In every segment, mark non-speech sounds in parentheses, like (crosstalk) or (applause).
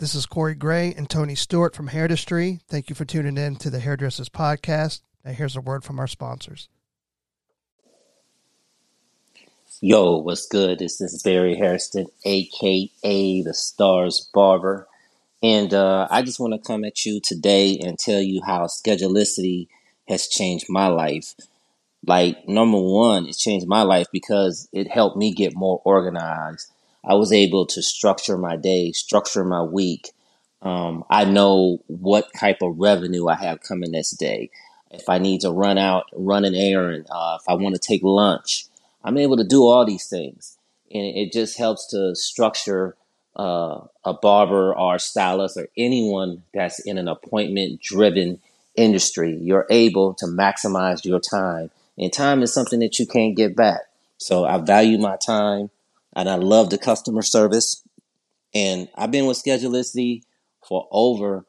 This is Corey Gray and Tony Stewart from Hairdustry. Thank you for tuning in to the Hairdressers Podcast. Now, here's a word from our sponsors. Yo, what's good? This is Barry Hairston, aka the Stars Barber. And uh, I just want to come at you today and tell you how Schedulicity has changed my life. Like, number one, it changed my life because it helped me get more organized. I was able to structure my day, structure my week. Um, I know what type of revenue I have coming this day. If I need to run out, run an errand, uh, if I want to take lunch, I'm able to do all these things. And it just helps to structure uh, a barber or a stylist or anyone that's in an appointment driven industry. You're able to maximize your time. And time is something that you can't get back. So I value my time and I love the customer service. And I've been with Schedulicity for over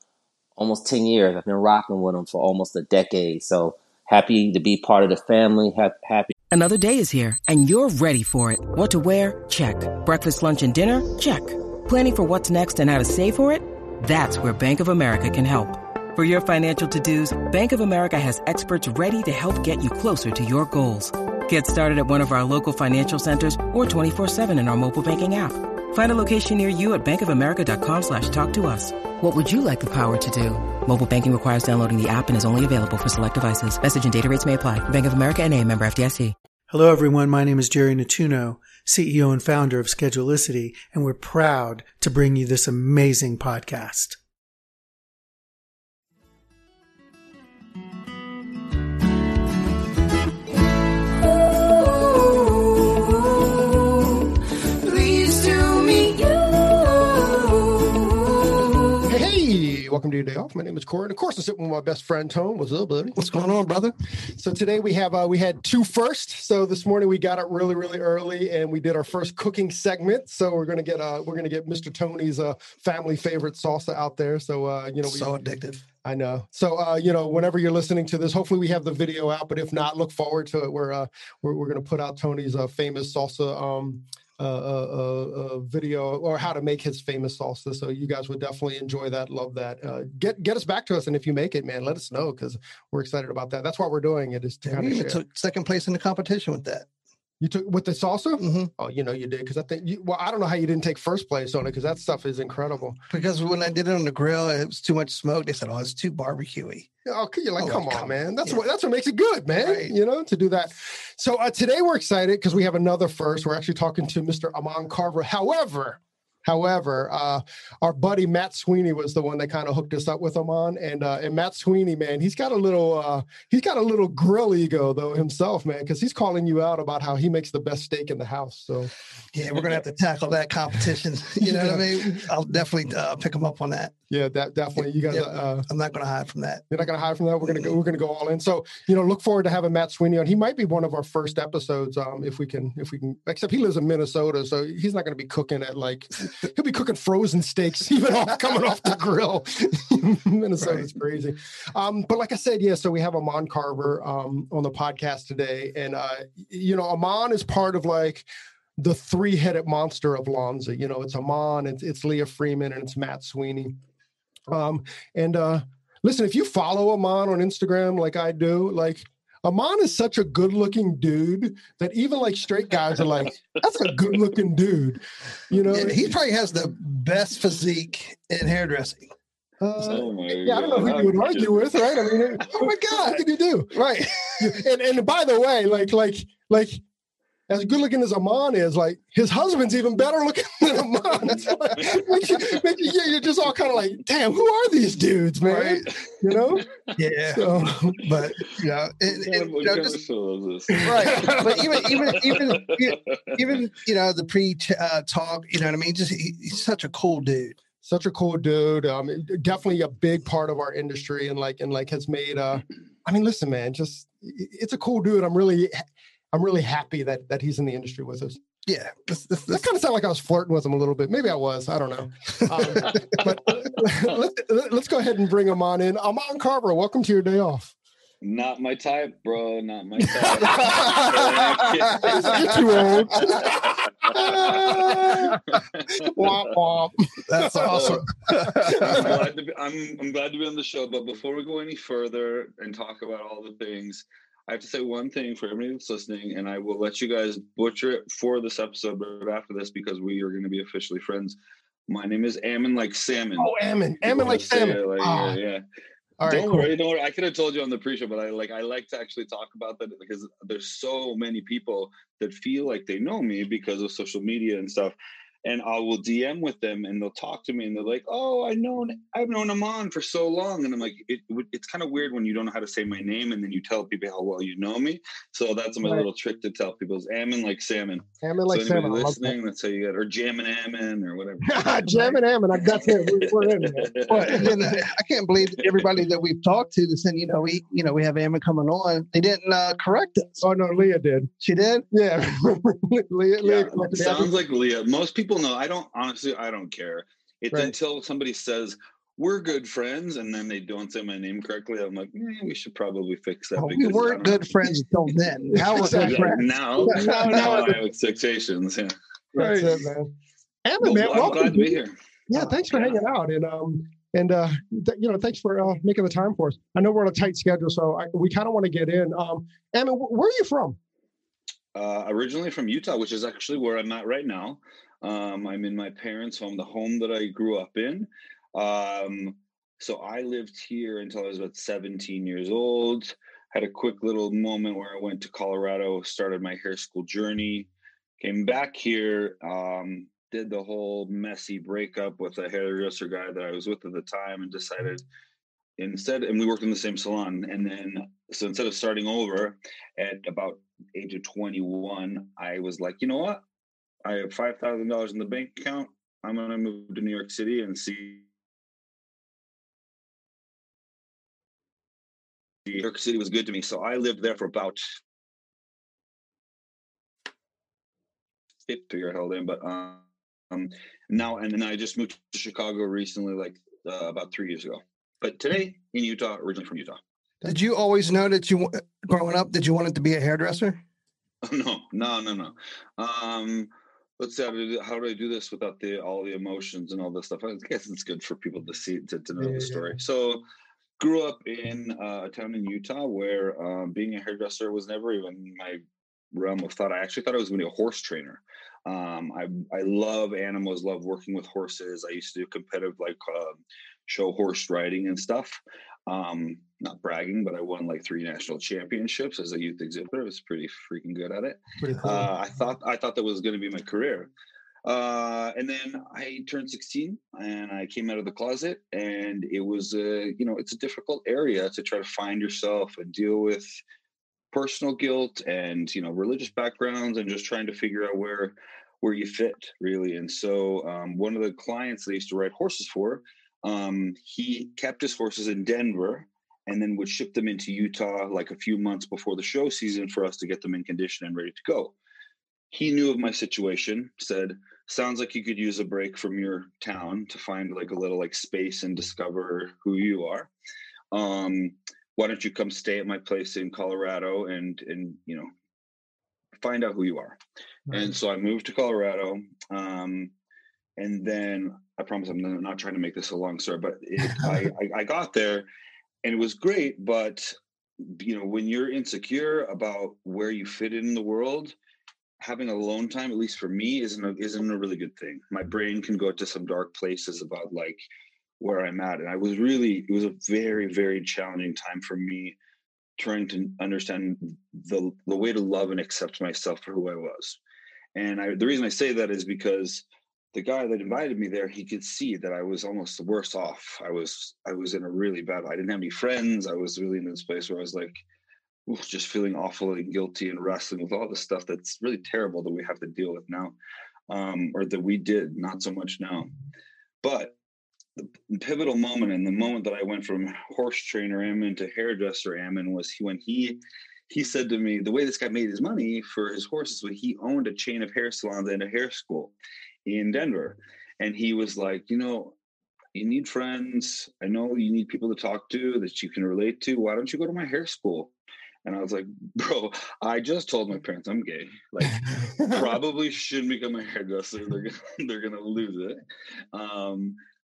almost 10 years. I've been rocking with them for almost a decade. So happy to be part of the family. Happy. Another day is here and you're ready for it. What to wear? Check. Breakfast, lunch, and dinner? Check. Planning for what's next and how to save for it? That's where Bank of America can help. For your financial to-dos, Bank of America has experts ready to help get you closer to your goals. Get started at one of our local financial centers or 24-7 in our mobile banking app. Find a location near you at bankofamerica.com slash talk to us. What would you like the power to do? Mobile banking requires downloading the app and is only available for select devices. Message and data rates may apply. Bank of America and a member FDIC. Hello, everyone. My name is Jerry Natuno, CEO and founder of Schedulicity, and we're proud to bring you this amazing podcast. Welcome to your day off. My name is Corey, and of course, I'm sitting with my best friend Tone. What's up, buddy? What's going on, brother? So today we have uh, we had two first. So this morning we got up really, really early, and we did our first cooking segment. So we're gonna get uh we're gonna get Mr. Tony's uh family favorite salsa out there. So uh you know we, so addictive. I know. So uh, you know, whenever you're listening to this, hopefully we have the video out. But if not, look forward to it. We're uh, we're, we're going to put out Tony's uh, famous salsa um, video or how to make his famous salsa. So you guys would definitely enjoy that. Love that. Uh, get get us back to us, and if you make it, man, let us know because we're excited about that. That's what we're doing it. Is to kind of took second place in the competition with that. You took with the salsa? Mm-hmm. Oh, you know you did because I think you. Well, I don't know how you didn't take first place on it because that stuff is incredible. Because when I did it on the grill, it was too much smoke. They said, "Oh, it's too barbecuey." Oh, you're like, oh, come on, man. That's yeah. what that's what makes it good, man. Right. You know, to do that. So uh, today we're excited because we have another first. We're actually talking to Mr. Amon Carver. However, However, uh, our buddy Matt Sweeney was the one that kind of hooked us up with him on, and uh, and Matt Sweeney, man, he's got a little uh, he's got a little grill ego though himself, man, because he's calling you out about how he makes the best steak in the house. So, yeah, we're gonna have to tackle that competition. (laughs) You know yeah. what I mean? I'll definitely uh, pick him up on that. Yeah, that definitely. You guys, yeah, uh, I'm not gonna hide from that. You're not gonna hide from that. We're gonna go. We're gonna go all in. So, you know, look forward to having Matt Sweeney on. He might be one of our first episodes, um, if we can, if we can. Except he lives in Minnesota, so he's not gonna be cooking at like (laughs) he'll be cooking frozen steaks even off, coming off the grill. (laughs) Minnesota's right. crazy. Um, but like I said, yeah, so we have Amon Carver um, on the podcast today. And, uh, you know, Amon is part of like the three headed monster of Lonzo. You know, it's Amon, it's, it's Leah Freeman, and it's Matt Sweeney. Um, and uh, listen, if you follow Amon on Instagram like I do, like Amon is such a good looking dude that even like straight guys are like, that's a good looking dude. You know, he probably has the best physique in hairdressing. Uh, oh yeah, I don't know who you would argue with, right? I mean, oh my god, what can you do? (laughs) Right. and and by the way, like like like as good looking as Amon is, like his husband's even better looking (laughs) than Amon. So, makes you, makes you, yeah, you're just all kind of like, damn, who are these dudes, man? Right. You know? Yeah. So, but you know, it, it, you know just, right. But even even (laughs) even even you know the pre uh, talk, you know what I mean? Just he, he's such a cool dude such a cool dude. Um, definitely a big part of our industry, and like and like has made. Uh, I mean, listen, man, just it's a cool dude. I'm really I'm really happy that that he's in the industry with us. Yeah, this, this, this kind of sounded like I was flirting with him a little bit. Maybe I was. I don't know. Um, (laughs) but let's, let's go ahead and bring him on in. Amon Carver, welcome to your day off. Not my type, bro. Not my type. You're too old. womp womp. That's awesome. I'm glad (laughs) to be. I'm, I'm glad to be on the show. But before we go any further and talk about all the things, I have to say one thing for everybody that's listening, and I will let you guys butcher it for this episode, but after this, because we are going to be officially friends. My name is Ammon like salmon. Oh, Ammon, Ammon like salmon. Like, oh. Yeah. All right, don't cool. worry, don't worry. I could have told you on the pre-show, but I like I like to actually talk about that because there's so many people that feel like they know me because of social media and stuff and I will DM with them and they'll talk to me and they're like, "Oh, I know I've known Ammon for so long," and I'm like, it, "It's kind of weird when you don't know how to say my name and then you tell people how well you know me." So that's my right. little trick to tell people: is Ammon like salmon. Ammon like so salmon. Listening, that. that's how you get or jamming Ammon or whatever. (laughs) jamming Ammon. That's it. We're in. well, and I can't believe everybody that we've talked to that said, you know, we you know we have Ammon coming on. They didn't uh, correct us. Oh no, Leah did. She did. Yeah, (laughs) Leah. Leah yeah, sounds like Leah. Most people know. I don't honestly. I don't care. It's right. until somebody says we're good friends, and then they don't say my name correctly. I'm like, eh, we should probably fix that. Oh, we weren't good friends until then. Now we're good friends. Now, (laughs) now, now I have expectations. Yeah, that's it, man. Ammon, well, man, I'm welcome. glad to be here. Yeah, thanks for yeah. hanging out, and um, and uh, th- you know, thanks for uh, making the time for us. I know we're on a tight schedule, so I, we kind of want to get in. Um, Ammon, where are you from? Uh, originally from Utah, which is actually where I'm at right now. Um, I'm in my parents' home, the home that I grew up in. Um, so I lived here until I was about 17 years old. Had a quick little moment where I went to Colorado, started my hair school journey, came back here, um, did the whole messy breakup with a hairdresser guy that I was with at the time, and decided instead, and we worked in the same salon. And then, so instead of starting over at about age of 21, I was like, you know what? I have five thousand dollars in the bank account. I'm gonna move to New York City and see. New York City was good to me, so I lived there for about fifty year held in, but um, now and then I just moved to Chicago recently, like uh, about three years ago. But today in Utah, originally from Utah. Did you always know that you, growing up, that you wanted to be a hairdresser? (laughs) No, no, no, no. Um, let's see how do, how do I do this without the all the emotions and all this stuff? I guess it's good for people to see to, to know yeah, the story. Yeah. So grew up in uh, a town in Utah where um, being a hairdresser was never even my realm of thought. I actually thought I was going to be a horse trainer. Um, I I love animals, love working with horses. I used to do competitive like uh, show horse riding and stuff. Um, not bragging, but I won like three national championships as a youth exhibitor. I was pretty freaking good at it. Cool. Uh, I thought I thought that was going to be my career. Uh, and then I turned 16 and I came out of the closet and it was a, you know, it's a difficult area to try to find yourself and deal with personal guilt and, you know, religious backgrounds and just trying to figure out where, where you fit really. And so, um, one of the clients that I used to ride horses for, um, he kept his horses in Denver and then would ship them into Utah like a few months before the show season for us to get them in condition and ready to go. He knew of my situation, said, Sounds like you could use a break from your town to find like a little like space and discover who you are. Um, why don't you come stay at my place in Colorado and and you know find out who you are. Right. And so I moved to Colorado. Um, and then I promise I'm not trying to make this a long story, but it, (laughs) I, I, I got there and it was great but you know when you're insecure about where you fit in the world having alone time at least for me isn't a, isn't a really good thing. My brain can go to some dark places about like where i'm at and i was really it was a very very challenging time for me trying to understand the the way to love and accept myself for who i was. And I, the reason i say that is because the guy that invited me there, he could see that I was almost the worse off. I was I was in a really bad. I didn't have any friends. I was really in this place where I was like, just feeling awful and guilty and wrestling with all the stuff that's really terrible that we have to deal with now, um, or that we did not so much now. But the pivotal moment and the moment that I went from horse trainer Ammon to hairdresser Ammon was when he he said to me the way this guy made his money for his horses was he owned a chain of hair salons and a hair school in Denver. And he was like, you know, you need friends. I know you need people to talk to that you can relate to. Why don't you go to my hair school? And I was like, (laughs) bro, I just told my parents I'm gay. Like, probably (laughs) shouldn't become a hairdresser. They're gonna, (laughs) they're gonna lose it. Um,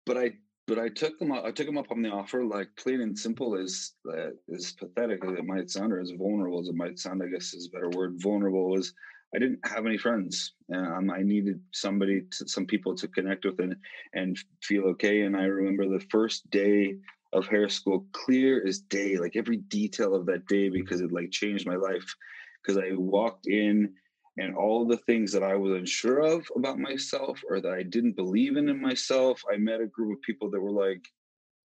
but I but I took them I took them up on the offer, like plain and simple as uh, as pathetic as it might sound, or as vulnerable as it might sound. I guess is a better word. Vulnerable was I didn't have any friends. Um, I needed somebody, to, some people to connect with and and feel okay. And I remember the first day of hair school, clear as day, like every detail of that day, because it like changed my life. Because I walked in and all the things that I was unsure of about myself or that I didn't believe in in myself, I met a group of people that were like,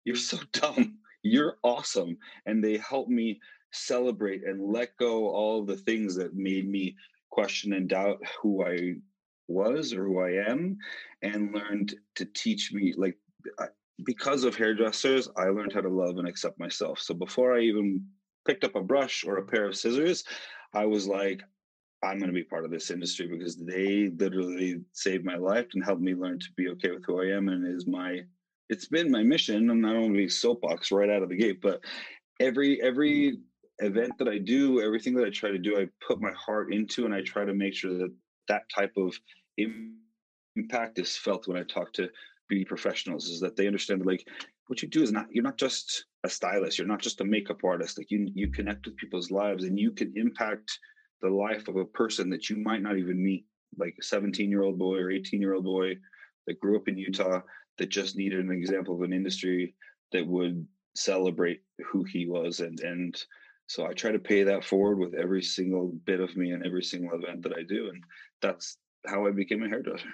"You're so (laughs) dumb. You're awesome," and they helped me celebrate and let go all the things that made me question and doubt who I was or who I am, and learned to teach me like. Because of hairdressers, I learned how to love and accept myself. So before I even picked up a brush or a pair of scissors, I was like, I'm going to be part of this industry because they literally saved my life and helped me learn to be okay with who I am and is my it's been my mission. I'm not only soapbox right out of the gate, but every mm. every event that I do, everything that I try to do, I put my heart into and I try to make sure that that type of impact is felt when I talk to beauty professionals is that they understand like what you do is not you're not just a stylist you're not just a makeup artist like you you connect with people's lives and you can impact the life of a person that you might not even meet, like a 17 year old boy or 18 year old boy that grew up in Utah that just needed an example of an industry that would celebrate who he was and and so I try to pay that forward with every single bit of me and every single event that I do and that's how I became a hairdresser.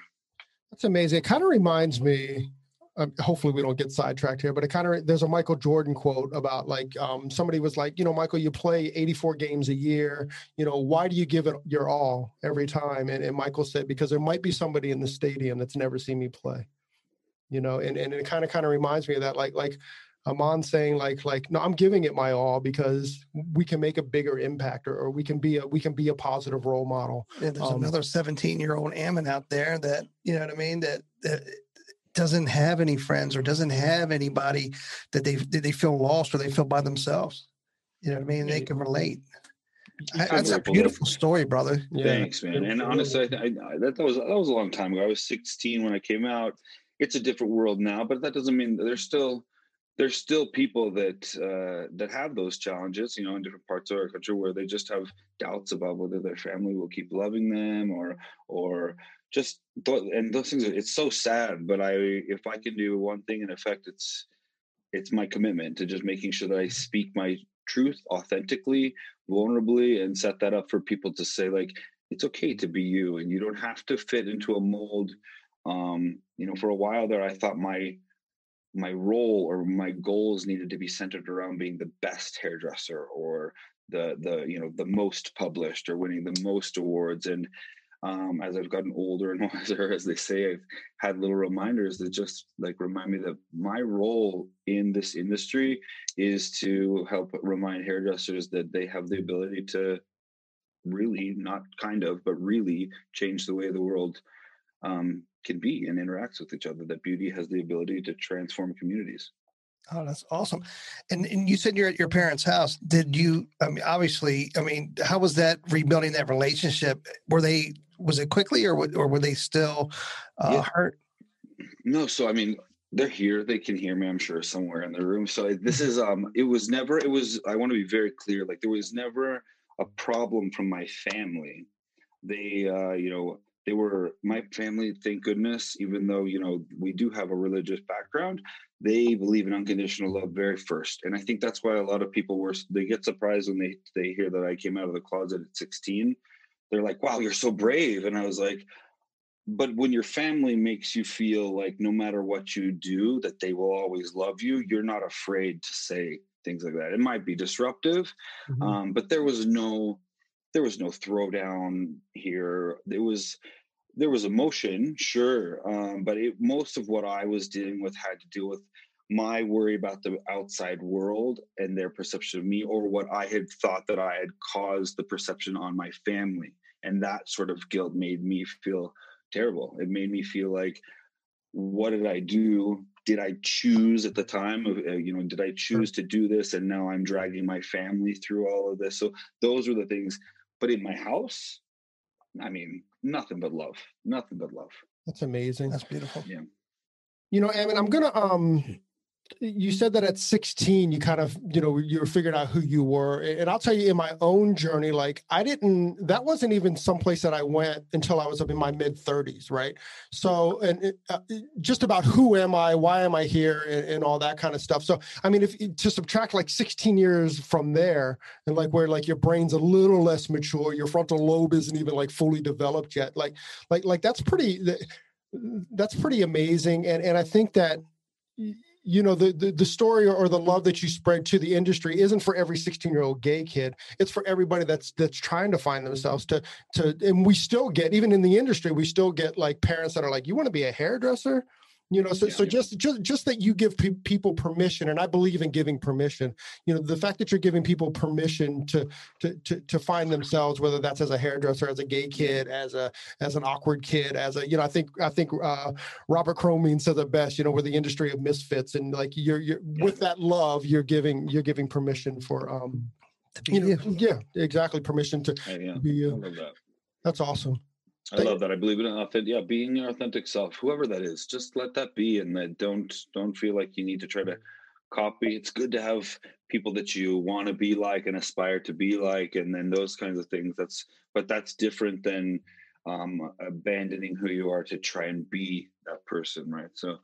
That's amazing. It kind of reminds me um, hopefully we don't get sidetracked here, but it kind of there's a Michael Jordan quote about like um, somebody was like, you know, Michael, you play 84 games a year. You know, why do you give it your all every time? And, and Michael said because there might be somebody in the stadium that's never seen me play. You know, and and it kind of kind of reminds me of that, like like Amon saying like like no, I'm giving it my all because we can make a bigger impact or, or we can be a we can be a positive role model. Yeah, there's um, another 17 year old Ammon out there that you know what I mean that that doesn't have any friends or doesn't have anybody that they that they feel lost or they feel by themselves. You know what I mean? They can relate. I, that's a beautiful story, brother. Thanks, man. And honestly, I, I, that was that was a long time ago. I was 16 when I came out. It's a different world now, but that doesn't mean there's still there's still people that uh, that have those challenges, you know, in different parts of our country where they just have doubts about whether their family will keep loving them or or just and those things it's so sad but i if i can do one thing in effect it's it's my commitment to just making sure that i speak my truth authentically vulnerably and set that up for people to say like it's okay to be you and you don't have to fit into a mold. Um you know for a while there i thought my my role or my goals needed to be centered around being the best hairdresser or the the you know the most published or winning the most awards. And um, as I've gotten older and (laughs) wiser, as they say, I've had little reminders that just like remind me that my role in this industry is to help remind hairdressers that they have the ability to really, not kind of, but really change the way the world um, can be and interacts with each other. That beauty has the ability to transform communities. Oh, that's awesome. And and you said you're at your parents' house. Did you I mean obviously, I mean, how was that rebuilding that relationship? Were they was it quickly or or were they still uh, yeah. hurt? No, so I mean, they're here. They can hear me, I'm sure, somewhere in the room. So this is um it was never it was I want to be very clear like there was never a problem from my family. They uh you know, they were my family thank goodness even though you know we do have a religious background they believe in unconditional love very first. And i think that's why a lot of people were they get surprised when they they hear that i came out of the closet at 16 they're like wow you're so brave. And i was like but when your family makes you feel like no matter what you do that they will always love you you're not afraid to say things like that. It might be disruptive mm-hmm. um, but there was no there was no throwdown here. There was there was emotion, sure, um, but it, most of what I was dealing with had to do with my worry about the outside world and their perception of me, or what I had thought that I had caused the perception on my family, and that sort of guilt made me feel terrible. It made me feel like, what did I do? Did I choose at the time of uh, you know did I choose to do this and now I'm dragging my family through all of this? So those were the things. But in my house I mean nothing but love. Nothing but love. That's amazing. That's beautiful. Yeah. You know I mean I'm gonna um you said that at 16 you kind of you know you were figuring out who you were and i'll tell you in my own journey like i didn't that wasn't even someplace that i went until i was up in my mid 30s right? So and it, uh, just about who am i why am i here and, and, all that kind of stuff. So i mean if to subtract like 16 years from there and like where like your brain's a little less mature your frontal lobe isn't even like fully developed yet like like like that's pretty that's pretty amazing and and i think that you know the, the, the story or the love that you spread to the industry isn't for every 16 year old gay kid. It's for everybody that's that's trying to find themselves to to and we still get even in the industry we still get like parents that are like you want to be a hairdresser you know so, yeah. so just just just that you give pe- people permission and i believe in giving permission. You know the fact that you're giving people permission to, to to to find themselves whether that's as a hairdresser as a gay kid as a as an awkward kid as a you know i think i think uh, robert cromeans said it best you know we're the industry of misfits and like you're you're with that love you're giving you're giving permission for um you know, yeah exactly permission to yeah, be uh, that. that's awesome I love that. I believe in authentic. Yeah, being your authentic self, whoever that is, just let that be, and then don't don't feel like you need to try to copy. It's good to have people that you want to be like and aspire to be like, and then those kinds of things. That's but that's different than um, abandoning who you are to try and be that person, right? So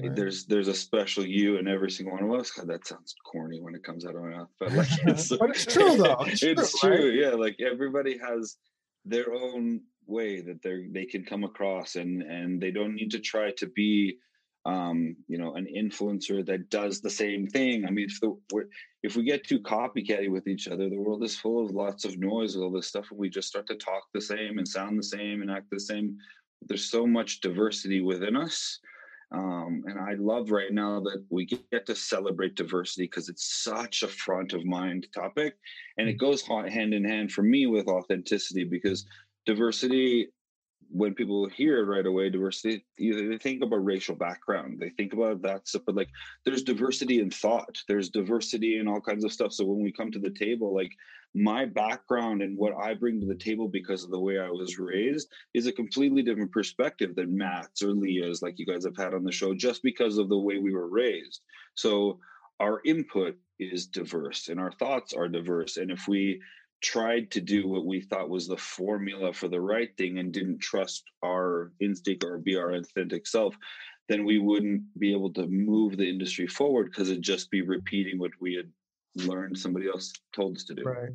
right. there's there's a special you in every single one of us. God, that sounds corny when it comes out of my mouth, but like (laughs) it's, but it's true though. It's, (laughs) it's true, true. Right? Yeah, like everybody has their own way that they they can come across and and they don't need to try to be um, you know an influencer that does the same thing i mean if the if we get too copycatty with each other the world is full of lots of noise all this stuff and we just start to talk the same and sound the same and act the same there's so much diversity within us um, and I love right now that we get to celebrate diversity because it's such a front of mind topic. And it mm. goes hand in hand for me with authenticity because diversity when people hear it right away diversity they think about racial background they think about that stuff but like there's diversity in thought there's diversity in all kinds of stuff so when we come to the table like my background and what i bring to the table because of the way i was raised is a completely different perspective than matt's or leah's like you guys have had on the show just because of the way we were raised. So our input is diverse and our thoughts are diverse and if we tried to do what we thought was the formula for the right thing and didn't trust our instinct or be our authentic self, then we wouldn't be able to move the industry forward because it'd just be repeating what we had learned somebody else told us to do. Right.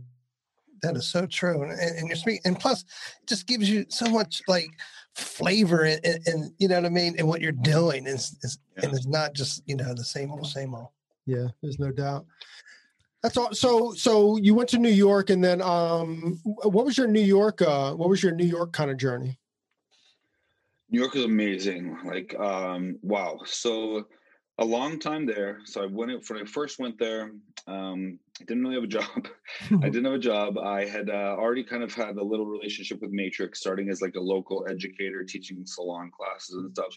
That is so true, and, and you're speaking, and plus, it just gives you so much like flavor, and, and, and you know what I mean, and what you're doing is, is yeah. and it's not just you know the same old, same old. Yeah, there's no doubt. That's all. So, so you went to New York, and then, um, what was your New York? Uh, what was your New York kind of journey? New York is amazing. Like, um, wow. So, a long time there. So I went when I first went there. Um, I didn't really have a job. (laughs) I didn't have a job. I had uh, already kind of had a little relationship with Matrix, starting as like a local educator, teaching salon classes and stuff.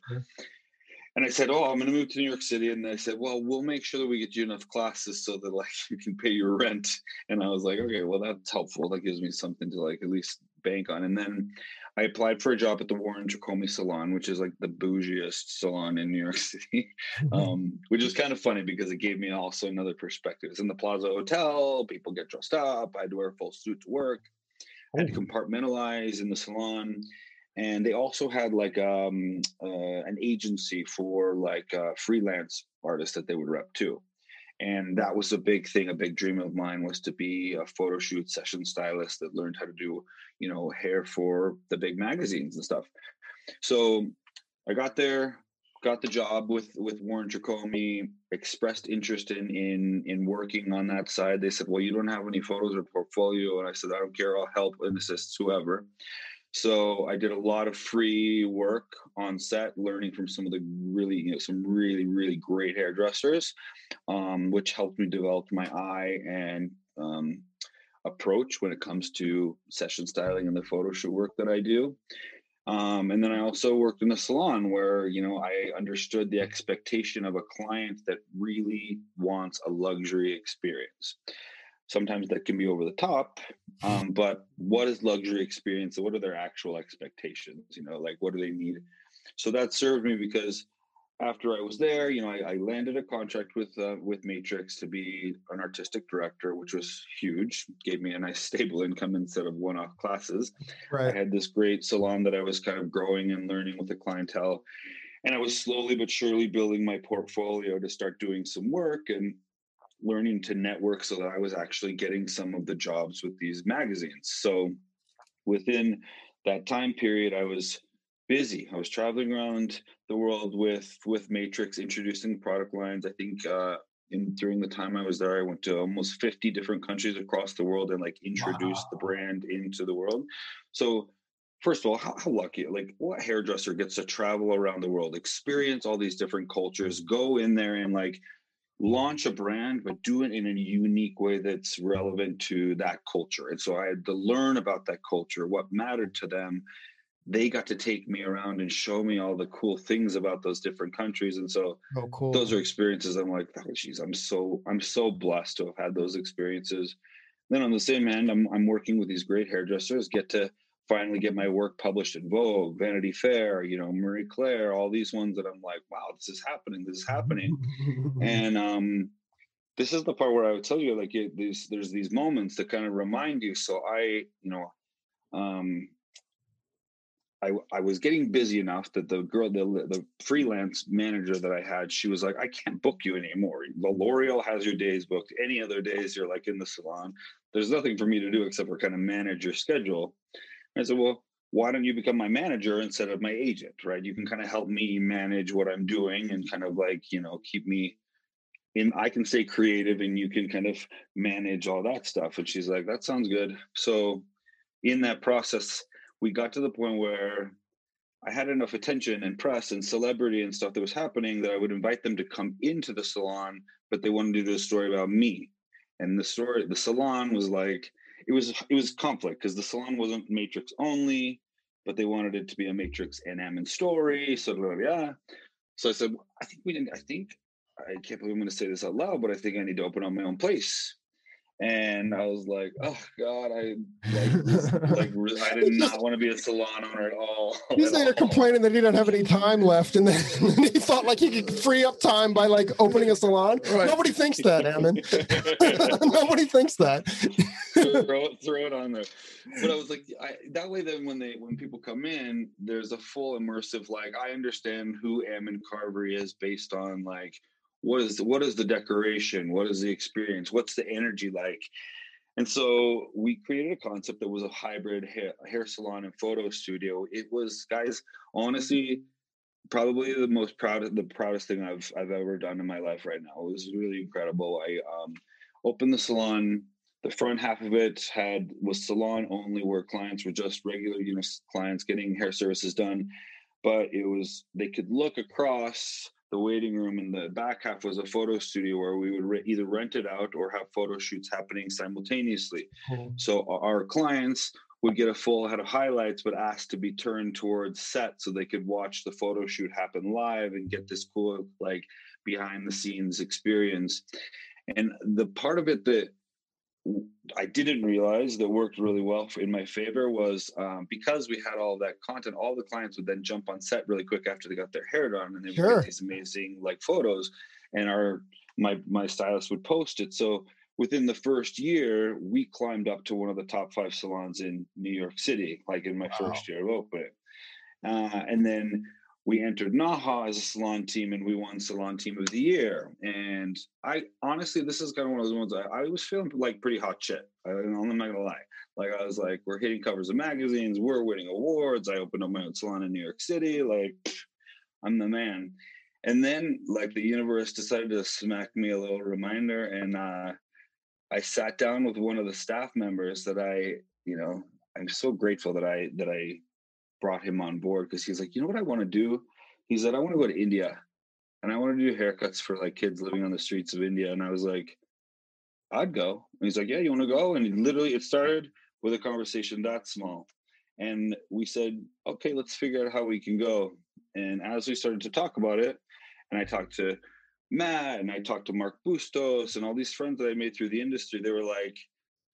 And I said, "Oh, I'm going to move to New York City." And they said, "Well, we'll make sure that we get you enough classes so that like (laughs) you can pay your rent." And I was like, "Okay, well that's helpful. That gives me something to like at least bank on." And then I applied for a job at the Warren Tricomi Salon, which is like the bougiest salon in New York (laughs) City, mm-hmm. um, which is kind of funny because it gave me also another perspective. It's in the Plaza Hotel. People get dressed up. I had to wear a full suit to work. I had to oh. compartmentalize in the salon and they also had like um, uh, an agency for like uh, freelance artists that they would rep too. And that was a big thing a big dream of mine was to be a photo shoot session stylist that learned how to do you know hair for the big magazines and stuff. So i got there got the job with with warren tricomi expressed interest in in in working on that side. They said well you don't have any photos or portfolio. And i said i don't care. I'll help and assist whoever so I did a lot of free work on set, learning from some of the really, you know, some really, really great hairdressers, um, which helped me develop my eye and um, approach when it comes to session styling and the photo shoot work that I do. Um, and then I also worked in a salon where, you know, I understood the expectation of a client that really wants a luxury experience. Sometimes that can be over the top, um, but what is luxury experience? What are their actual expectations? You know, like what do they need? So that served me because after I was there, you know, I, I landed a contract with uh, with Matrix to be an artistic director, which was huge. Gave me a nice (laughs) stable income instead of one-off classes. Right. I had this great salon that I was kind of growing and learning with the clientele, and I was slowly but surely building my portfolio to start doing some work and learning to network so that I was actually getting some of the jobs with these magazines. So within that time period, I was busy. I was traveling around the world with with Matrix, introducing product lines. I think uh, in during the time I was there, I went to almost fifty different countries across the world and like introduced wow. the brand into the world. So first of all, how, how, lucky! Like, what hairdresser gets to travel around the world, experience all these different cultures, go in there and like launch a brand, but do it in a unique way that's relevant to that culture. And so I had to learn about that culture, what mattered to them, they got to take me around and show me all the cool things about those different countries and so oh, cool. those are experiences i'm like oh geez i'm so i'm so blessed to have had those experiences then on the same end i'm, I'm working with these great hairdressers get to finally get my work published in vogue vanity fair you know marie claire all these ones that i'm like wow this is happening this is happening and um this is the part where i would tell you like it, these there's these moments that kind of remind you so i you know um I, I was getting busy enough that the girl, the, the freelance manager that I had, she was like, I can't book you anymore. The L'Oreal has your days booked. Any other days you're like in the salon. There's nothing for me to do except for kind of manage your schedule. I said, well, why don't you become my manager instead of my agent, right? You can mm-hmm. kind of help me manage what I'm doing and kind of like, you know, keep me in, I can stay creative and you can kind of manage all that stuff. And she's like, that sounds good. So in that process, we got to the point where I had enough attention and press and celebrity and stuff that was happening that I would invite them to come into the salon, but they wanted to do a story about me. And the story, the salon was like, it was it was conflict because the salon wasn't Matrix only, but they wanted it to be a Matrix and Ammon story. So blah, blah, blah. So I said, I think we didn't. I think I can't believe I'm going to say this out loud, but I think I need to open up my own place and I was like, (laughs) "Oh God, I like, like I did not want to be a salon owner at all." (laughs) He's there complaining that he didn't have any time left, and then, (laughs) he thought like he could free up time by like opening a salon. Right. Nobody thinks that, Ammon. Nobody thinks that. throw, it, throw it on there. But I was like, I, that way, then when they when people come in, there's a full immersive. Like, I understand who Ammon Carver is based on like what is the, what is the decoration? What is the experience? What's the energy like? And so we created a concept that was a hybrid hair, hair salon and photo studio. It was guys honestly probably the most proud the proudest thing i've i've ever done in my life right now. It was really incredible. I um, opened the salon. The front half of it had was salon only where clients were just regular you know clients getting hair services done. But it was they could look across the waiting room in the back half was a photo studio where we would re- either rent it out or have photo shoots happening simultaneously. Mm-hmm. So our clients would get a full head of highlights, but asked to be turned towards set so they could watch the photo shoot happen live and get this cool like behind the scenes experience. And the part of it that I didn't realize that worked really well for, in my favor was um, because we had all that content. All the clients would then jump on set really quick after they got their hair done, and they sure. would get these amazing like photos. And our my my stylist would post it. So within the first year, we climbed up to one of the top five salons in New York City, like in my wow. first year of opening. Uh, and then we entered Naha as a salon team and we won salon team of the year. And I honestly, this is kind of one of those ones I, I was feeling like pretty hot shit. I, I'm not gonna lie. Like I was like, we're hitting covers of magazines, we're winning awards. I opened up my own salon in New York City. Like, (sniffs) I'm the man. And then like the universe decided to smack me a little reminder, and uh, I sat down with one of the staff members that I, you know, I'm so grateful that I that I brought him on board because he's like, you know what I want to do? He said, I want to go to India and I want to do haircuts for like kids living on the streets of India. And I was like, I'd go. And he's like, Yeah, you want to go? And literally, it started with a conversation that small. And we said, okay, let's figure out how we can go. And as we started to talk about it, and I talked to Matt and I talked to Mark Bustos and all these friends that I made through the industry, they were like,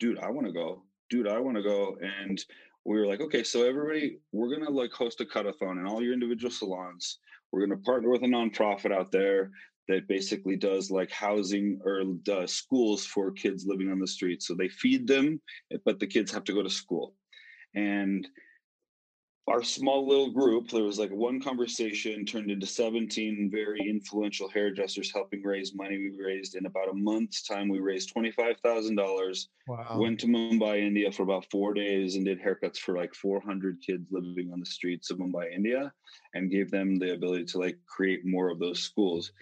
dude, I want to go. Dude, I want to go. And we were like, okay, so everybody, we're gonna like host a cutathon in all your individual salons. We're gonna mm-hmm. partner with a nonprofit out there that basically does like housing or does schools for kids living on the street. So they feed them, eh, but the kids have to go to school. And our small little group, there was like one conversation turned into 17 very influential hairdressers helping raise money. We raised in about a month's time, we raised $25,000. Wow. Went to Mumbai, India for about four days and did haircuts for like 400 kids living on the streets of Mumbai, India, and gave them the ability to like create more of those schools.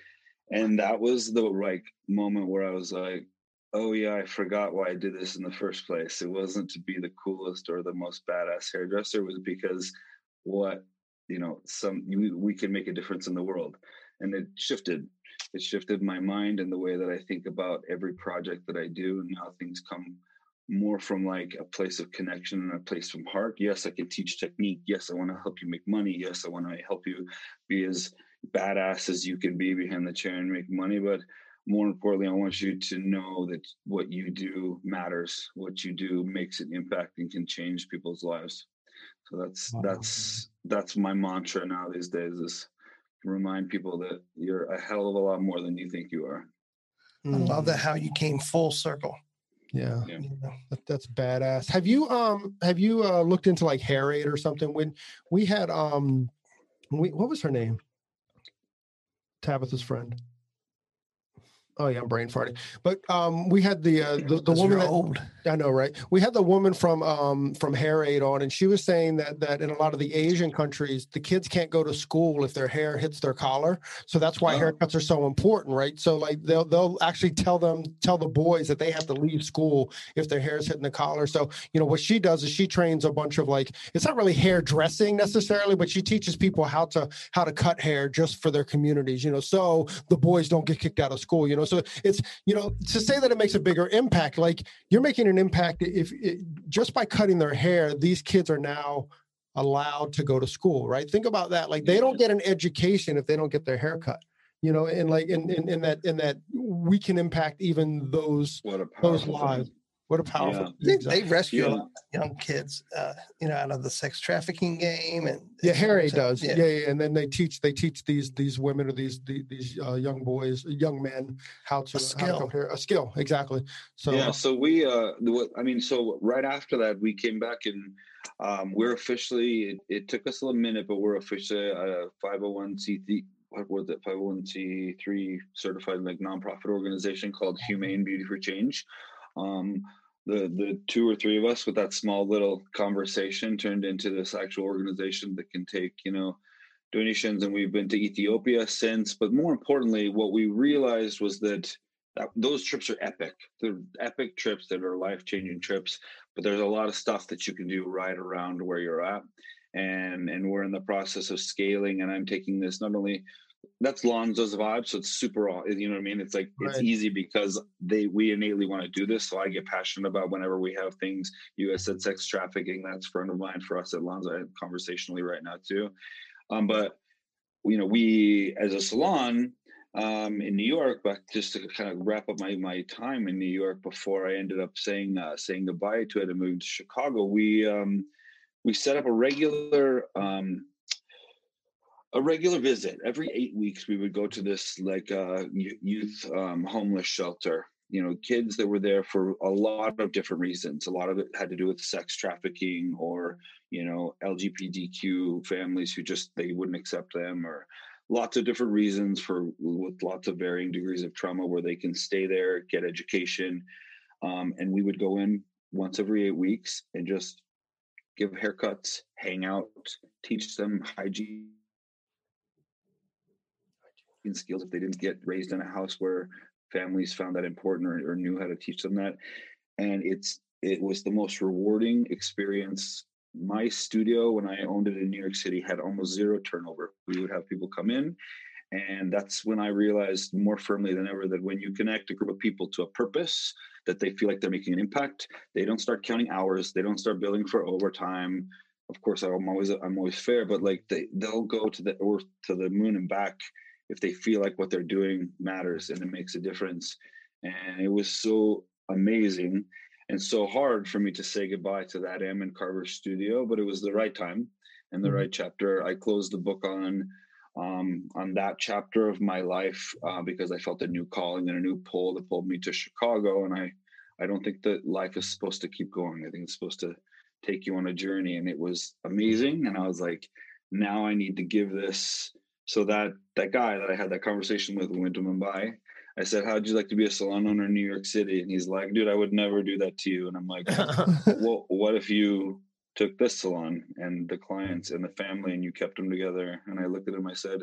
And that was the like moment where I was like, oh yeah, I forgot why I did this in the first place. It wasn't to be the coolest or the most badass hairdresser. It was because what you know, some we, we can make a difference in the world, and it shifted. It shifted my mind and the way that I think about every project that I do, and now things come more from like a place of connection and a place from heart. Yes, I can teach technique. Yes, I want to help you make money. Yes, I want to help you be as badass as you can be behind the chair and make money. But more importantly, I want you to know that what you do matters. What you do makes an impact and can change people's lives. So that's wow. that's that's my mantra now these days is remind people that you're a hell of a lot more than you think you are. I love that how you came full circle. Yeah, yeah. That, that's badass. Have you um have you uh looked into like hair aid or something? When we had um we what was her name? Tabitha's friend. Oh yeah, I'm brain farting. But um, we had the uh, the, the woman that, old. I know, right? We had the woman from um, from Hair Aid on, and she was saying that that in a lot of the Asian countries, the kids can't go to school if their hair hits their collar. So that's why oh. haircuts are so important, right? So like they'll they'll actually tell them tell the boys that they have to leave school if their hair is hitting the collar. So you know what she does is she trains a bunch of like it's not really hairdressing necessarily, but she teaches people how to how to cut hair just for their communities. You know, so the boys don't get kicked out of school. You know, so it's you know to say that it makes a bigger impact like you're making an impact if it, just by cutting their hair these kids are now allowed to go to school right? Think about that like they don't get an education if they don't get their hair cut you know and like in in, in that in that we can impact even those those lives. What a powerful! Yeah. They, they rescue yeah. young kids, uh, you know, out of the sex trafficking game, and yeah, Harry so, does. Yeah. yeah. yeah, and then they teach they teach these these women or these these uh, young boys, young men, how to a skill, here, a skill exactly. So yeah, so we, uh, I mean, so right after that, we came back and um, we're officially. It, it took us a little minute, but we're officially a five hundred oh one c what was it 501c3 certified like nonprofit organization called humane beauty for change um, the the two or three of us with that small little conversation turned into this actual organization that can take you know donations. And we've been to ethiopia since but more importantly what we realized was that, that those trips are epic. They're epic trips that are life-changing trips but there's a lot of stuff that you can do right around where you're at. And and we're in the process of scaling and i'm taking this not only that's Lonzo's vibe. So it's super, you know what I mean? It's like, right. it's easy because they, we innately want to do this. So I get passionate about whenever we have things, you guys said sex trafficking, that's front of mind for us at Lonzo conversationally right now too. Um, but you know, we, as a salon, um, in New York, but just to kind of wrap up my, my time in New York before I ended up saying, uh, saying goodbye to it and moved to Chicago, we, um, we set up a regular, um, a regular visit. Every eight weeks we would go to this like uh, youth um, homeless shelter. You know kids that were there for a lot of different reasons. A lot of it had to do with sex trafficking or you know lgbtq families who just they wouldn't accept them or lots of different reasons for with lots of varying degrees of trauma where they can stay there get education. Um, and we would go in once every eight weeks and just give haircuts hang out teach them hygiene skills if they didn't get raised in a house where families found that important or, or knew how to teach them that. And it's it was the most rewarding experience. My studio when i owned it in new york city had almost zero turnover. We would have people come in and that's when i realized more firmly than ever that when you connect a group of people to a purpose that they feel like they're making an impact they don't start counting hours they don't start billing for overtime. Of course I'm always I'm always fair, but like they they'll go to the earth to the moon and back if they feel like what they're doing matters and it makes a difference. And it was so amazing and so hard for me to say goodbye to that Ammon Carver studio, but it was the right time and the mm-hmm. right chapter. I closed the book on um, on that chapter of my life uh, because I felt a new calling and a new pull that pulled me to Chicago. And I I don't think that life is supposed to keep going. I think it's supposed to take you on a journey, and it was amazing. And I was like, now I need to give this. So that that guy that I had that conversation with went to Mumbai I said, How'd you like to be a salon owner in New York City? And he's like, Dude, I would never do that to you. And I'm like, (laughs) Well, what if you took this salon and the clients and the family and you kept them together? And I looked at him, I said,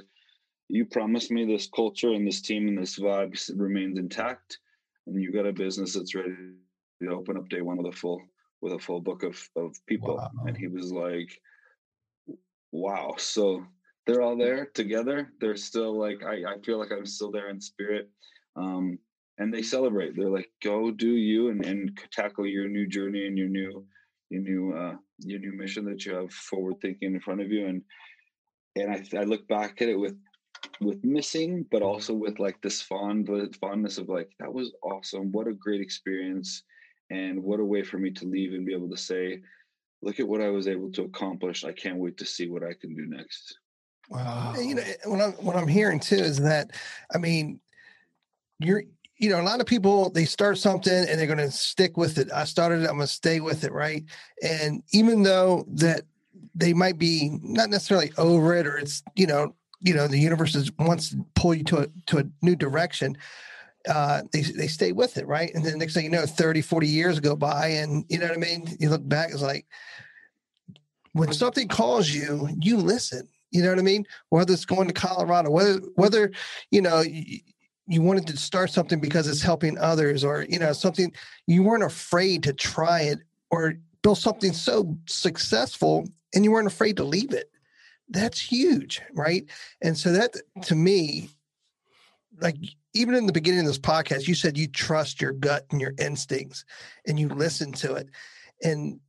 You promised me this culture and this team and this vibe remains intact. And you got a business that's ready to open up day one with a full with a full book of of people. Wow. And he was like, Wow. So they're all there together. They're still like I, I feel like I'm still there in spirit um, and they celebrate. They're like, "Go do you and, and tackle your new journey and your new your new uh, your new mission that you have forward thinking in front of you." And and I, I look back at it with with missing, but also with like this fond fondness of like that was awesome. What a great experience, and what a way for me to leave and be able to say, "Look at what I was able to accomplish. I can't wait to see what I can do next." Wow. You know what I'm what I'm hearing too is that I mean you're you know a lot of people they start something and they're going to stick with it. I started it i'm going to stay with it right? And even though that they might be not necessarily over it or it's you know you know the universe is wants to pull you to a to a new direction uh, they, they stay with it right? And then next thing you know 30 40 years go by and you know what i mean? You look back it's like when something calls you you listen you know what i mean? Whether it's going to colorado whether whether you know you wanted to start something because it's helping others or you know something you weren't afraid to try it or build something so successful and you weren't afraid to leave it. That's huge right? And so that to me like even in the beginning of this podcast you said you trust your gut and your instincts and you listen to it. And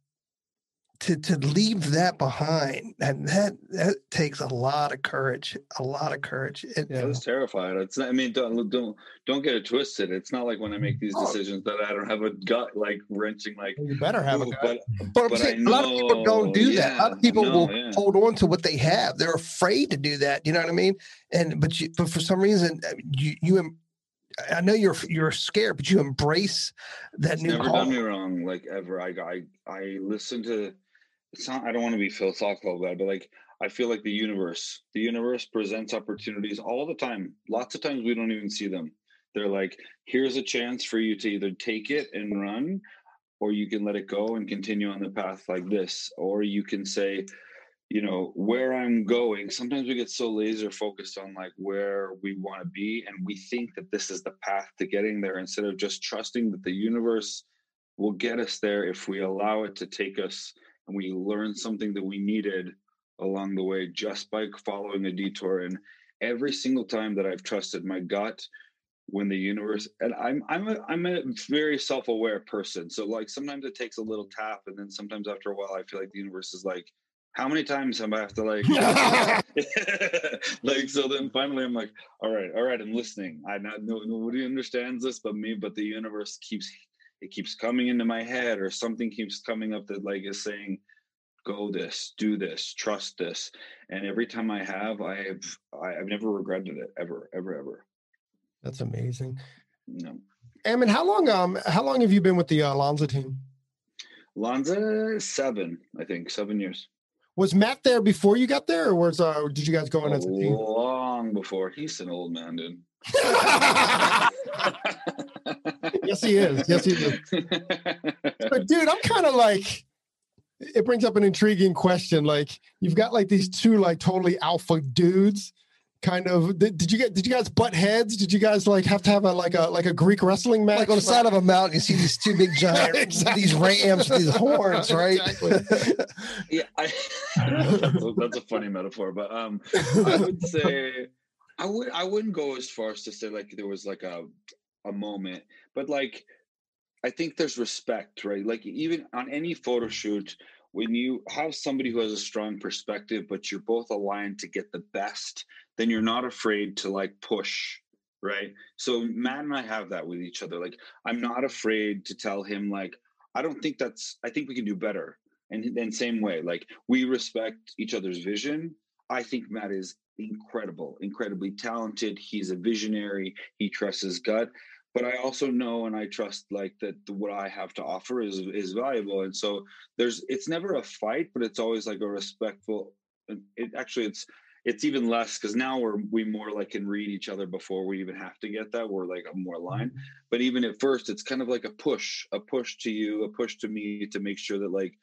to to leave that behind and that that takes a lot of courage a lot of courage it, yeah, i was terrified it's not, i mean don't don't don't get it twisted it's not like when i make these decisions that i don't have a gut like wrenching like you better have a gut but, but, but saying, know, a lot of people don't do yeah, that a lot of people will yeah. hold on to what they have they're afraid to do that you know what i mean and but you but for some reason uh, you you I know you're you're scared, but you embrace that it's new. Never call. done me wrong, like ever. I I I listen to it's not i don't want to be philosophical about it but like i feel like the universe the universe presents opportunities all the time. Lots of times we don't even see them. They're like here's a chance for you to either take it and run or you can let it go and continue on the path like this or you can say you know where i'm going sometimes we get so laser focused on like where we want to be and we think that this is the path to getting there instead of just trusting that the universe will get us there if we allow it to take us and we learned something that we needed along the way just by following a detour. And every single time that i've trusted my gut when the universe and i'm i'm a, i'm a very self-aware person. So like sometimes it takes a little tap and then sometimes after a while i feel like the universe is like how many times am i have to like (laughs) like so then finally i'm like all right all right i'm listening. I no nobody understands this but me but the universe keeps it keeps coming into my head or something keeps coming up that like is saying go this do this trust this and every time i have i've i've never regretted it ever ever ever that's amazing no Ammon, how long um how long have you been with the uh, Lanza team? Lanza seven, I think, seven years. Was Matt there before you got there, or was uh did you guys go in as a team? Long before. He's an old man, dude. (laughs) yes, he is. Yes, he is. But dude, I'm kind of like it brings up an intriguing question. Like you've got like these two like totally alpha dudes. Kind of. Did, did you get? Did you guys butt heads? Did you guys like have to have a like a like a Greek wrestling match? Like on the side of a mountain, you see these two big (laughs) giant exactly. these rams with these horns, right? Exactly. yeah, I, (laughs) that's, a, that's a funny metaphor, but um, I would say I would I wouldn't go as far as to say like there was like a a moment, but like I think there's respect, right? Like even on any photo shoot when you have somebody who has a strong perspective, but you're both aligned to get the best, then you're not afraid to like push, right? So Matt and I have that with each other. Like, I'm not afraid to tell him, like, I don't think that's, I think we can do better. And then, same way, like, we respect each other's vision. I think Matt is incredible, incredibly talented. He's a visionary, he trusts his gut but I also know and I trust like that what I have to offer is is valuable. And so there's it's never a fight, but it's always like a respectful. It actually it's it's even less because now we're we more like can read each other before we even have to get that. We're like a more aligned. Mm-hmm. But even at first, it's kind of like a push, a push to you, a push to me to make sure that like.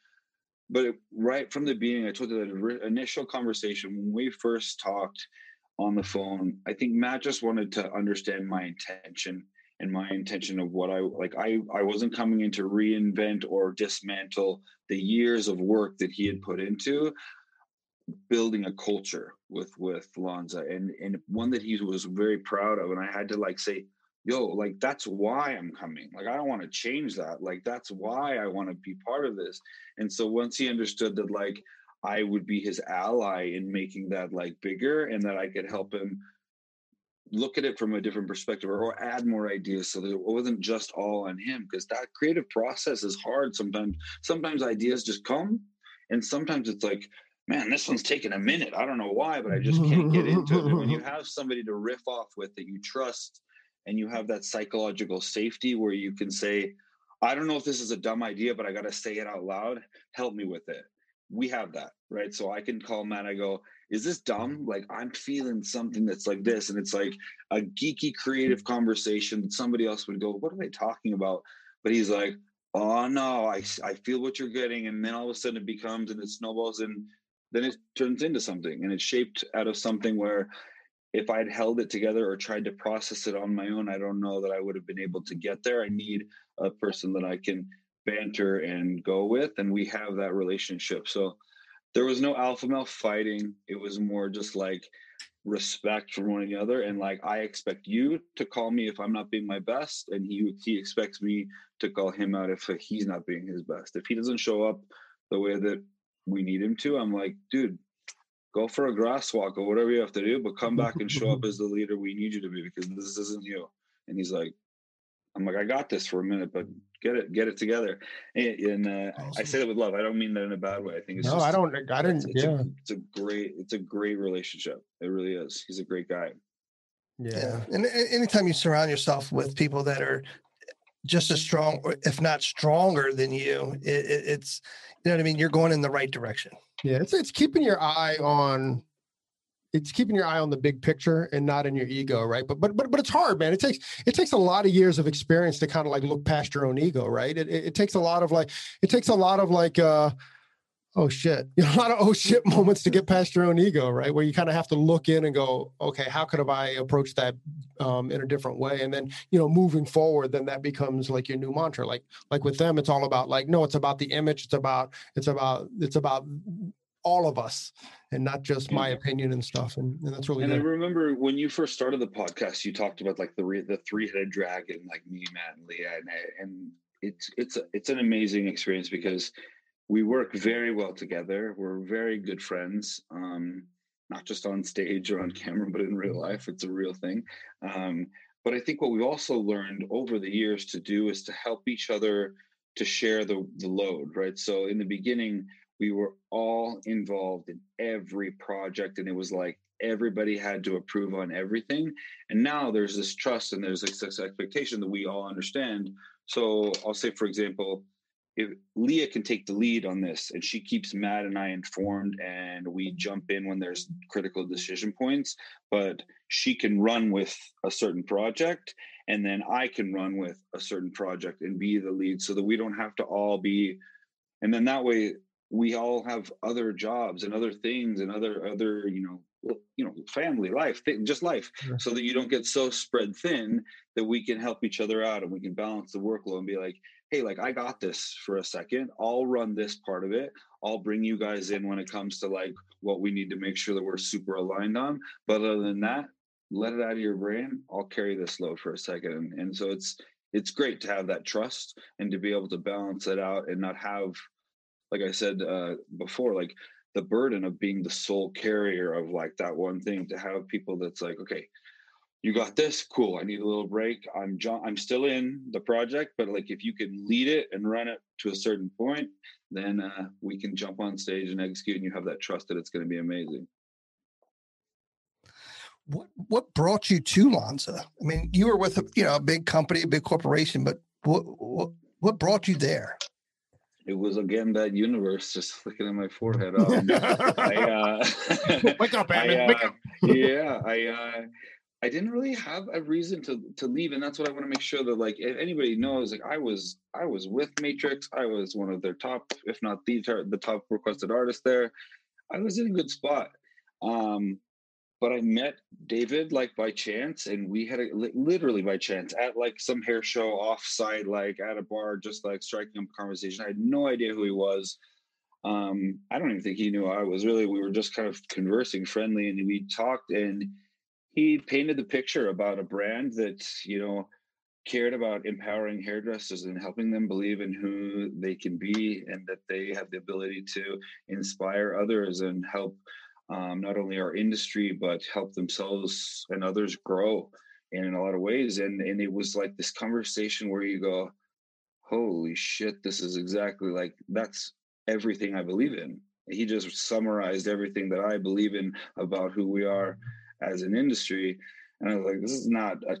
But right from the beginning, I told you that initial conversation when we first talked on the phone. I think Matt just wanted to understand my intention and my intention of what I like I I wasn't coming in to reinvent or dismantle the years of work that he had put into building a culture with with Lanza and and one that he was very proud of and I had to like say yo like that's why I'm coming. Like I don't want to change that. Like that's why I want to be part of this. And so once he understood that like I would be his ally in making that like bigger and that I could help him look at it from a different perspective or, or add more ideas so that it wasn't just all on him because that creative process is hard sometimes. Sometimes ideas just come and sometimes it's like man this one's taking a minute. I don't know why but i just can't get into it. And when you (laughs) have somebody to riff off with that you trust and you have that psychological safety where you can say i don't know if this is a dumb idea but i got to say it out loud help me with it we have that right so i can call matt i go is this dumb? Like I'm feeling something that's like this, and it's like a geeky creative conversation somebody else would go, "What are they talking about?" But he's like, "Oh no, I I feel what you're getting," and then all of a sudden it becomes and it snowballs, and then it turns into something, and it's shaped out of something where if I'd held it together or tried to process it on my own, I don't know that I would have been able to get there. I need a person that I can banter and go with, and we have that relationship. So there was no alpha male fighting. It was more just like respect for one another and like I expect you to call me if I'm not being my best and he he expects me to call him out if he's not being his best. If he doesn't show up the way that we need him to, I'm like, dude, go for a grass walk or whatever you have to do, but come back and show up (laughs) as the leader we need you to be because this isn't you. And he's like, I'm like, I got this for a minute, but get it, get it together. And, and uh, awesome. I say that with love. I don't mean that in a bad way. I think it's no, just, I don't. I didn't. It's, yeah, a, it's a great, it's a great relationship. It really is. He's a great guy. Yeah. yeah. And anytime you surround yourself with people that are just as strong, if not stronger than you, it, it, it's, you know what I mean? You're going in the right direction. Yeah. It's, it's keeping your eye on it's keeping your eye on the big picture and not in your ego, right? But but but but it's hard, man. It takes it takes a lot of years of experience to kind of like look past your own ego, right? It, it, it takes a lot of like it takes a lot of like uh oh shit, (laughs) you know, a lot of oh shit moments to get past your own ego, right? Where you kind of have to look in and go, okay, how could have I approached that um, in a different way? And then you know, moving forward, then that becomes like your new mantra. Like like with them, it's all about like no, it's about the image. It's about it's about it's about all of us and not just my opinion and stuff. And, and that's really. And good. I remember when you first started the podcast, you talked about like the re- the three headed dragon, like me, Matt, and Leah, and, and it's it's a, it's an amazing experience because we work very well together. We're very good friends, um, not just on stage or on camera, but in real life. It's a real thing. Um, but I think what we've also learned over the years to do is to help each other to share the the load, right? So in the beginning, we were all involved in every project and it was like everybody had to approve on everything and now there's this trust and there's this expectation that we all understand so i'll say for example if leah can take the lead on this and she keeps matt and i informed and we jump in when there's critical decision points but she can run with a certain project and then i can run with a certain project and be the lead so that we don't have to all be and then that way we all have other jobs and other things and other other you know you know family life just life sure. so that you don't get so spread thin that we can help each other out and we can balance the workload and be like hey like i got this for a second. I'll run this part of it. I'll bring you guys in when it comes to like what we need to make sure that we're super aligned on. But other than that let it out of your brain. I'll carry this load for a second. And, and so it's it's great to have that trust and to be able to balance it out and not have like I said uh, before, like the burden of being the sole carrier of like that one thing to have people that's like, okay, you got this, cool. I need a little break. I'm John. I'm still in the project, but like if you can lead it and run it to a certain point, then uh, we can jump on stage and execute, and you have that trust that it's going to be amazing. What what brought you to Lanza? I mean, you were with a you know a big company, a big corporation, but what what, what brought you there? It was again that universe just (laughs) looking at my forehead. (laughs) Um, I, uh, wake up, Batman! (laughs) I, wake uh, up. yeah, I uh, I didn't really have a reason to to leave, and that's what I want to make sure that like if anybody knows, like I was I was with Matrix. I was one of their top, if not the the top requested artist there. I was in a good spot. Um, but I met David like by chance, and we had a literally by chance at like some hair show offsite, like at a bar, just like striking up a conversation. I had no idea who he was. Um, I don't even think he knew I was really. We were just kind of conversing, friendly, and we talked. And he painted the picture about a brand that you know cared about empowering hairdressers and helping them believe in who they can be, and that they have the ability to inspire others and help um, not only our industry but help themselves and others grow in a lot of ways. And and it was like this conversation where you go holy shit this is exactly like that's everything i believe in. He just summarized everything that i believe in about who we are as an industry and i was like this is not a,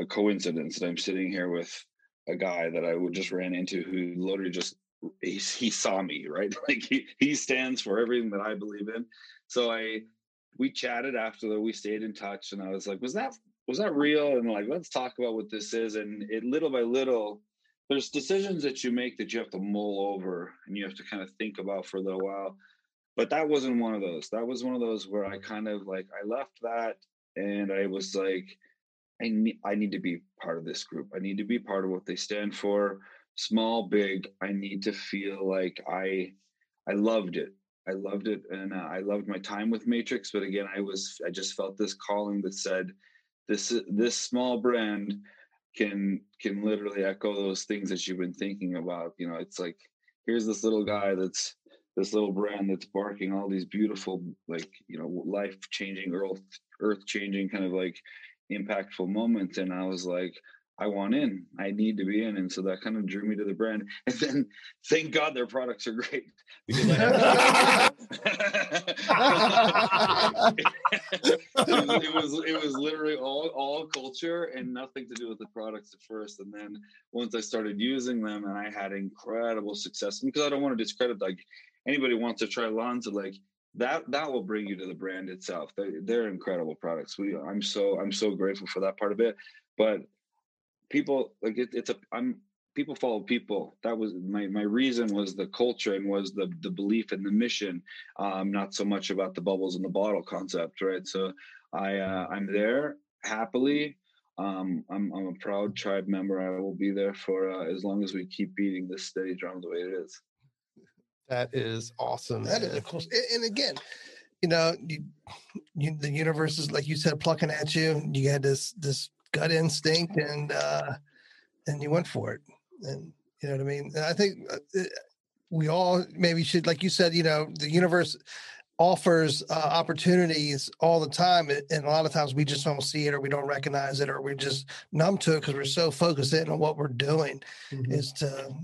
a coincidence that i'm sitting here with a guy that i would just ran into who literally just he, he saw me (laughs) right like he, he stands for everything that i believe in so I we chatted after that. We stayed in touch, and I was like, "Was that was that real?" And like, let's talk about what this is. And it little by little, there's decisions that you make that you have to mull over and you have to kind of think about for a little while. But that wasn't one of those. That was one of those where I kind of like I left that and I was like, I need I need to be part of this group. I need to be part of what they stand for. Small, big. I need to feel like I I loved it. I loved it, and uh, I loved my time with Matrix. But again, I was I just felt this calling that said, this this small brand can can literally echo those things that you've been thinking about. You know, it's like here's this little guy that's this little brand that's barking all these beautiful, like you know, life changing, earth earth changing kind of like impactful moments, and I was like. I want in. I need to be in, and so that kind of drew me to the brand. (laughs) And then, thank God, their products are great because I (laughs) it, was it was literally all all culture and nothing to do with the products at first. And then once I started using them, and I had incredible success because I don't want to discredit like anybody wants to try Lanza like that that will bring you to the brand itself. They're, they're incredible products. We I'm so I'm so grateful for that part of it. But people like it, it's a I'm people follow people. That was my my reason was the culture and was the the belief and the mission, um, not so much about the bubbles in the bottle concept, right? So I uh, I'm there happily. Um, I'm I'm a proud tribe member. I will be there for uh, as long as we keep beating this steady drum the way it is. That is awesome. That is cool. And again, you know, you, you, the universe is like you said, plucking at you. You had this this gut instinct, and uh, and you went for it and you know what I mean. And I think uh, eh, we all maybe should, like you said, you know, the universe offers uh, opportunities all the time, and a lot of times we just don't see it, or we don't recognize it, or we're just numb to it because we're so focused in on what we're doing. Mm-hmm. Is to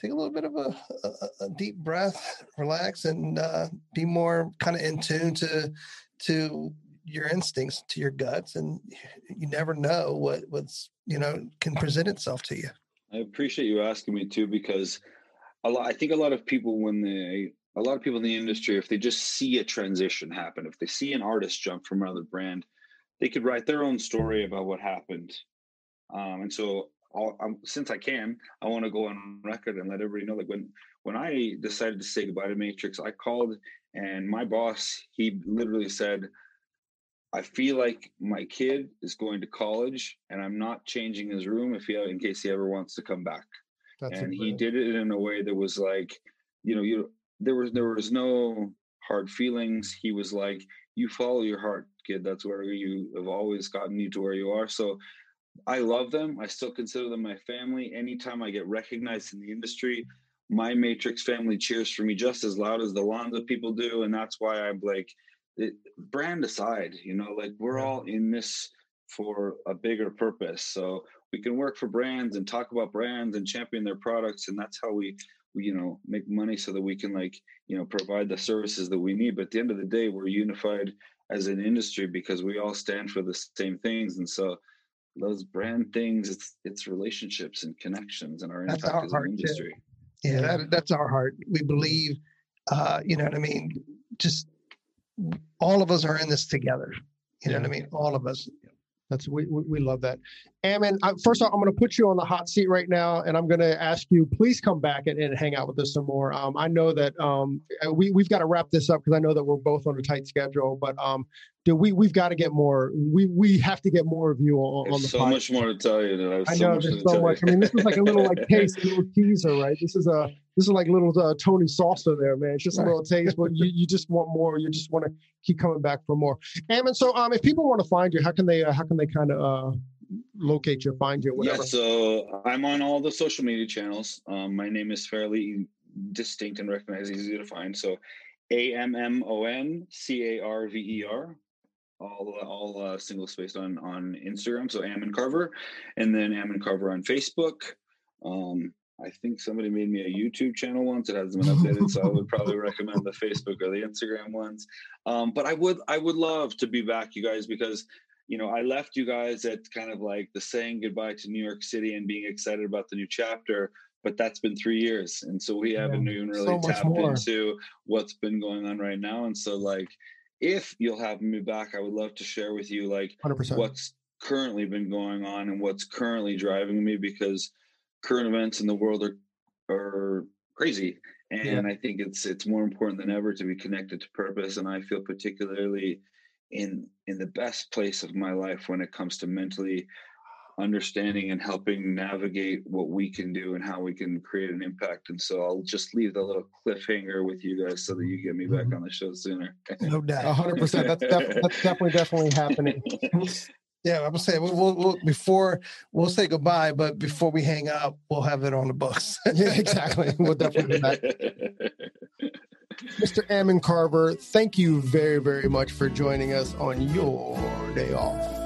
take a little bit of a, a, a deep breath, relax, and uh, be more kind of in tune to to your instincts, to your guts, and you never know what what's you know can present itself to you. I appreciate you asking me too because a lot. I think a lot of people when they a lot of people in the industry, if they just see a transition happen, if they see an artist jump from another brand, they could write their own story about what happened. Um, and so, since I can, I want to go on record and let everybody know. Like when when I decided to say goodbye to Matrix, I called and my boss, he literally said, I feel like my kid is going to college and I'm not changing his room if he in case he ever wants to come back. That's and he did it in a way that was like, you know, you there was there was no hard feelings. He was like, you follow your heart, kid. That's where you have always gotten you to where you are. So I love them. I still consider them my family. Anytime I get recognized in the industry, my matrix family cheers for me just as loud as the Lanza people do, and that's why I'm like, it, brand aside, you know, like we're all in this for a bigger purpose. So we can work for brands and talk about brands and champion their products, and that's how we, we you know make money so that we can like you know provide the services that we need. But at the end of the day, we're unified as an industry because we all stand for the same things, and so those brand things it's it's relationships and connections and our That's impact our as an heart, too. industry. Yeah, that, that's our heart. We believe, uh, you know what I mean? Just all of us are in this together. You know what I mean? All of us. That's we we, we love that. Ammon, I, first off, I'm going to put you on the hot seat right now, and I'm going to ask you, please come back and, and hang out with us some more. Um, I know that um, uh, we we've got to wrap this up because I know that we're both on a tight schedule, but um, do we we've got to get more. We we have to get more of you on, on the so pod- much more to tell you. There's I so know much there's so much. I mean, this is like a little like (laughs) taste, a little teaser, right? This is a this is like little uh, Tony Salsa there, man. It's just a little taste, but you, you just want more. You just want to keep coming back for more. Ammon, so um, if people want to find you, how can they uh, how can they kind of uh, locate you, find you, whatever? Yeah, so I'm on all the social media channels. Um, my name is fairly distinct and recognized, easy to find. So A M M O N C A R V E R, all all uh, single spaced on on Instagram. So Ammon Carver, and then Ammon Carver on Facebook. Um, I think somebody made me a YouTube channel once. It hasn't been updated, so I would probably (laughs) recommend the Facebook or the Instagram ones. Um, but I would I would love to be back, you guys, because you know, I left you guys at kind of like the saying goodbye to New York City and being excited about the new chapter. But that's been three years, and so we haven't even so really much tapped more. into what's been going on right now. And so, like, if you'll have me back, I would love to share with you like Hundred percent. what's currently been going on and what's currently driving me because current events in the world are are crazy and i think it's it's more important than ever to be connected to purpose and i feel particularly in in the best place of my life when it comes to mentally understanding and helping navigate what we can do and how we can create an impact and so i'll just leave the little cliffhanger with you guys so that you get me back mm-hmm. on the show sooner (laughs) No A doubt. hundred percent. That's def- that's definitely definitely happening. (laughs) Yeah, I'm gonna say we'll, we'll, we'll before we'll say goodbye, but before we hang up, we'll have it on the books. (laughs) yeah, exactly. We'll definitely do that. Mr. Ammon Carver, thank you very, very much for joining us on your day off.